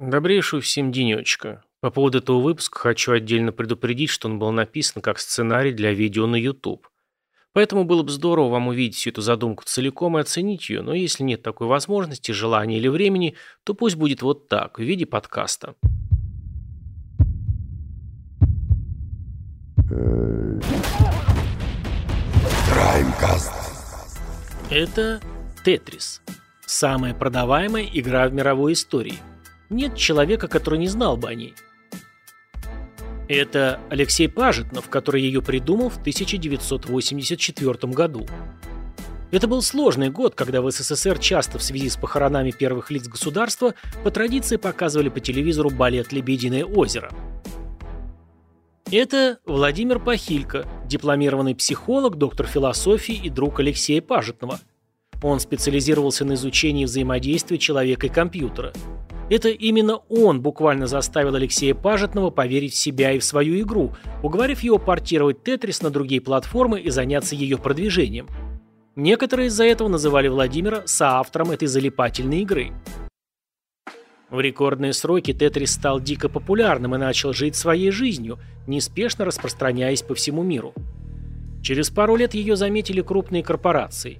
Добрейшего всем денечка. По поводу этого выпуска хочу отдельно предупредить, что он был написан как сценарий для видео на YouTube. Поэтому было бы здорово вам увидеть всю эту задумку целиком и оценить ее, но если нет такой возможности, желания или времени, то пусть будет вот так, в виде подкаста. Краймкаст. Это Тетрис. Самая продаваемая игра в мировой истории. Нет человека, который не знал бы о ней. Это Алексей Пажетнов, который ее придумал в 1984 году. Это был сложный год, когда в СССР часто в связи с похоронами первых лиц государства по традиции показывали по телевизору балет «Лебединое озеро». Это Владимир Пахилько, дипломированный психолог, доктор философии и друг Алексея Пажетнова. Он специализировался на изучении взаимодействия человека и компьютера. Это именно он буквально заставил Алексея Пажетного поверить в себя и в свою игру, уговорив его портировать Тетрис на другие платформы и заняться ее продвижением. Некоторые из-за этого называли Владимира соавтором этой залипательной игры. В рекордные сроки Тетрис стал дико популярным и начал жить своей жизнью, неспешно распространяясь по всему миру. Через пару лет ее заметили крупные корпорации.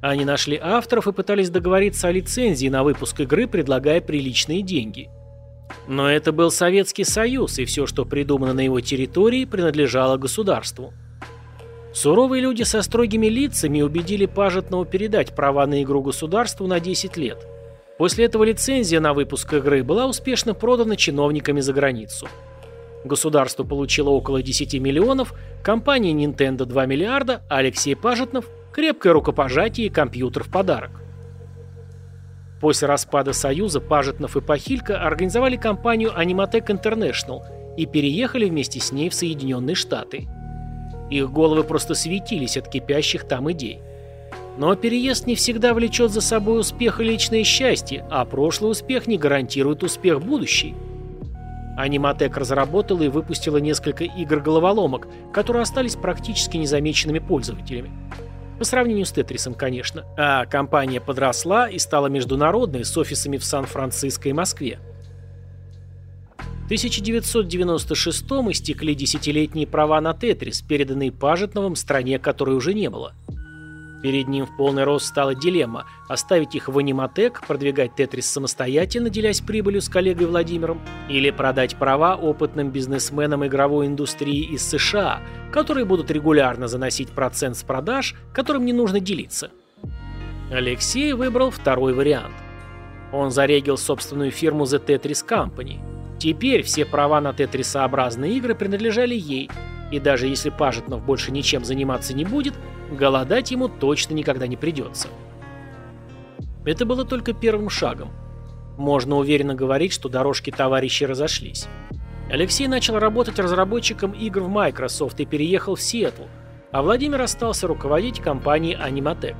Они нашли авторов и пытались договориться о лицензии на выпуск игры, предлагая приличные деньги. Но это был Советский Союз, и все, что придумано на его территории, принадлежало государству. Суровые люди со строгими лицами убедили Пажетного передать права на игру государству на 10 лет – После этого лицензия на выпуск игры была успешно продана чиновниками за границу. Государство получило около 10 миллионов, компания Nintendo 2 миллиарда, а Алексей Пажетнов – крепкое рукопожатие и компьютер в подарок. После распада Союза Пажетнов и Пахилько организовали компанию Animatec International и переехали вместе с ней в Соединенные Штаты. Их головы просто светились от кипящих там идей. Но переезд не всегда влечет за собой успех и личное счастье, а прошлый успех не гарантирует успех будущий. Аниматек разработала и выпустила несколько игр-головоломок, которые остались практически незамеченными пользователями. По сравнению с Тетрисом, конечно. А компания подросла и стала международной с офисами в Сан-Франциско и Москве. В 1996 истекли десятилетние права на Тетрис, переданные Пажетновым стране, которой уже не было – Перед ним в полный рост стала дилемма – оставить их в аниматек, продвигать Тетрис самостоятельно, делясь прибылью с коллегой Владимиром, или продать права опытным бизнесменам игровой индустрии из США, которые будут регулярно заносить процент с продаж, которым не нужно делиться. Алексей выбрал второй вариант. Он зарегил собственную фирму The Tetris Company. Теперь все права на тетрисообразные игры принадлежали ей, и даже если Пажетнов больше ничем заниматься не будет – голодать ему точно никогда не придется. Это было только первым шагом. Можно уверенно говорить, что дорожки товарищей разошлись. Алексей начал работать разработчиком игр в Microsoft и переехал в Сиэтл, а Владимир остался руководить компанией Animatec.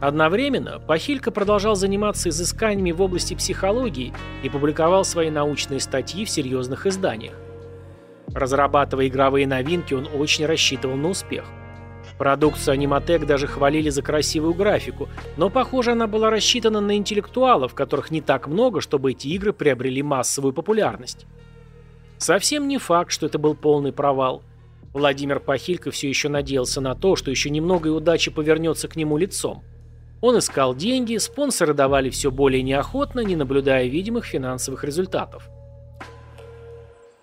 Одновременно Пахилько продолжал заниматься изысканиями в области психологии и публиковал свои научные статьи в серьезных изданиях. Разрабатывая игровые новинки, он очень рассчитывал на успех. Продукцию Аниматек даже хвалили за красивую графику, но, похоже, она была рассчитана на интеллектуалов, которых не так много, чтобы эти игры приобрели массовую популярность. Совсем не факт, что это был полный провал. Владимир Пахилько все еще надеялся на то, что еще немного и удача повернется к нему лицом. Он искал деньги, спонсоры давали все более неохотно, не наблюдая видимых финансовых результатов.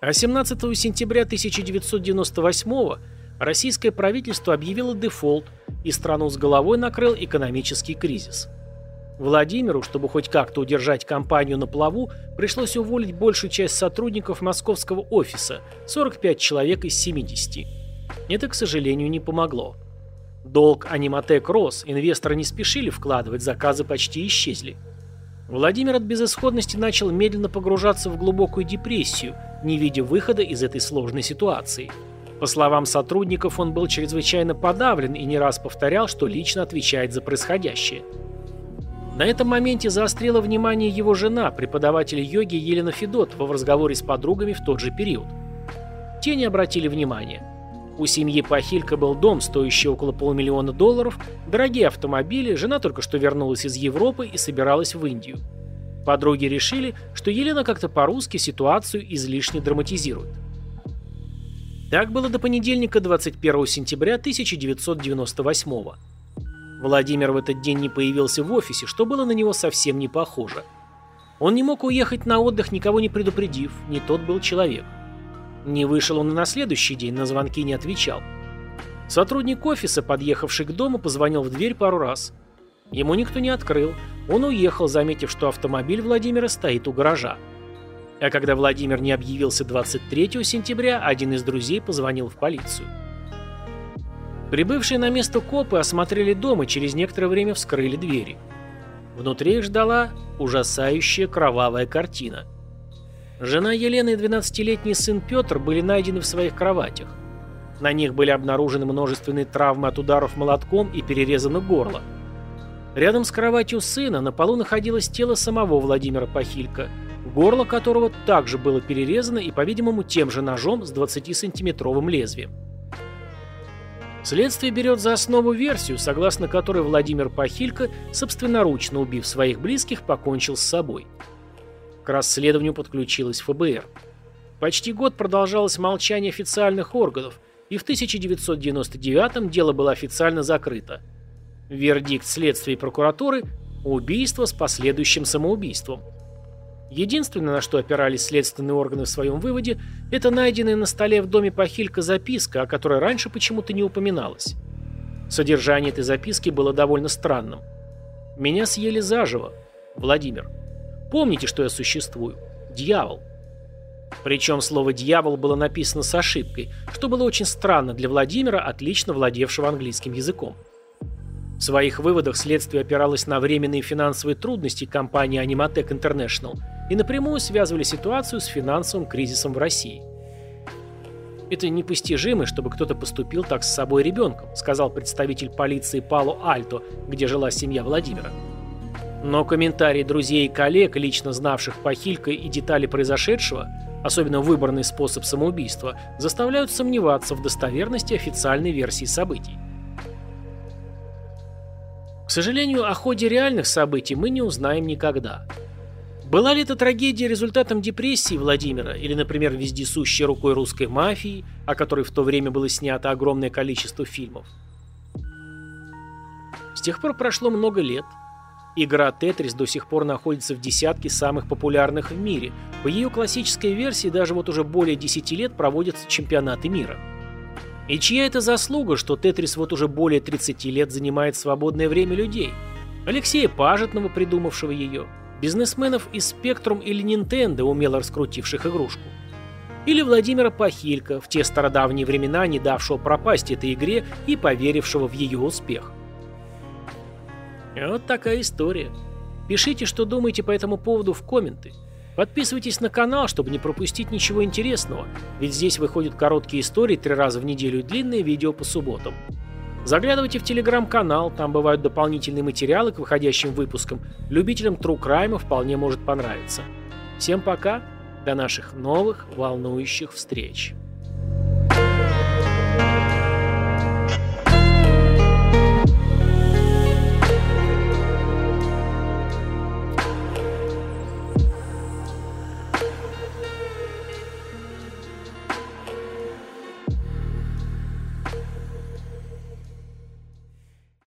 А 17 сентября 1998 года Российское правительство объявило дефолт, и страну с головой накрыл экономический кризис. Владимиру, чтобы хоть как-то удержать компанию на плаву, пришлось уволить большую часть сотрудников московского офиса, 45 человек из 70. Это, к сожалению, не помогло. Долг Аниматек рос, инвесторы не спешили вкладывать, заказы почти исчезли. Владимир от безысходности начал медленно погружаться в глубокую депрессию, не видя выхода из этой сложной ситуации – по словам сотрудников, он был чрезвычайно подавлен и не раз повторял, что лично отвечает за происходящее. На этом моменте заострила внимание его жена, преподаватель йоги Елена Федотова в разговоре с подругами в тот же период. Те не обратили внимания. У семьи Пахилька был дом, стоящий около полумиллиона долларов, дорогие автомобили, жена только что вернулась из Европы и собиралась в Индию. Подруги решили, что Елена как-то по-русски ситуацию излишне драматизирует. Так было до понедельника 21 сентября 1998 -го. Владимир в этот день не появился в офисе, что было на него совсем не похоже. Он не мог уехать на отдых, никого не предупредив, не тот был человек. Не вышел он и на следующий день, на звонки не отвечал. Сотрудник офиса, подъехавший к дому, позвонил в дверь пару раз. Ему никто не открыл. Он уехал, заметив, что автомобиль Владимира стоит у гаража. А когда Владимир не объявился 23 сентября, один из друзей позвонил в полицию. Прибывшие на место копы осмотрели дом и через некоторое время вскрыли двери. Внутри их ждала ужасающая кровавая картина. Жена Елены и 12-летний сын Петр были найдены в своих кроватях. На них были обнаружены множественные травмы от ударов молотком и перерезано горло. Рядом с кроватью сына на полу находилось тело самого Владимира Пахилько, горло которого также было перерезано и, по-видимому, тем же ножом с 20-сантиметровым лезвием. Следствие берет за основу версию, согласно которой Владимир Пахилько, собственноручно убив своих близких, покончил с собой. К расследованию подключилась ФБР. Почти год продолжалось молчание официальных органов, и в 1999 дело было официально закрыто. Вердикт следствия и прокуратуры – убийство с последующим самоубийством. Единственное, на что опирались следственные органы в своем выводе, это найденная на столе в доме Пахилька записка, о которой раньше почему-то не упоминалось. Содержание этой записки было довольно странным. «Меня съели заживо. Владимир. Помните, что я существую. Дьявол. Причем слово «дьявол» было написано с ошибкой, что было очень странно для Владимира, отлично владевшего английским языком. В своих выводах следствие опиралось на временные финансовые трудности компании Animatec International и напрямую связывали ситуацию с финансовым кризисом в России. «Это непостижимо, чтобы кто-то поступил так с собой ребенком», сказал представитель полиции Пало Альто, где жила семья Владимира. Но комментарии друзей и коллег, лично знавших Пахилько и детали произошедшего, особенно выбранный способ самоубийства, заставляют сомневаться в достоверности официальной версии событий. К сожалению, о ходе реальных событий мы не узнаем никогда. Была ли эта трагедия результатом депрессии Владимира или, например, вездесущей рукой русской мафии, о которой в то время было снято огромное количество фильмов? С тех пор прошло много лет – Игра Tetris до сих пор находится в десятке самых популярных в мире. По ее классической версии даже вот уже более 10 лет проводятся чемпионаты мира. И чья это заслуга, что Тетрис вот уже более 30 лет занимает свободное время людей? Алексея Пажетного, придумавшего ее, бизнесменов из Spectrum или Nintendo, умело раскрутивших игрушку. Или Владимира Пахилько, в те стародавние времена не давшего пропасть этой игре и поверившего в ее успех. Вот такая история. Пишите, что думаете по этому поводу в комменты. Подписывайтесь на канал, чтобы не пропустить ничего интересного, ведь здесь выходят короткие истории три раза в неделю и длинные видео по субботам. Заглядывайте в телеграм-канал, там бывают дополнительные материалы к выходящим выпускам. Любителям True Crime вполне может понравиться. Всем пока, до наших новых волнующих встреч.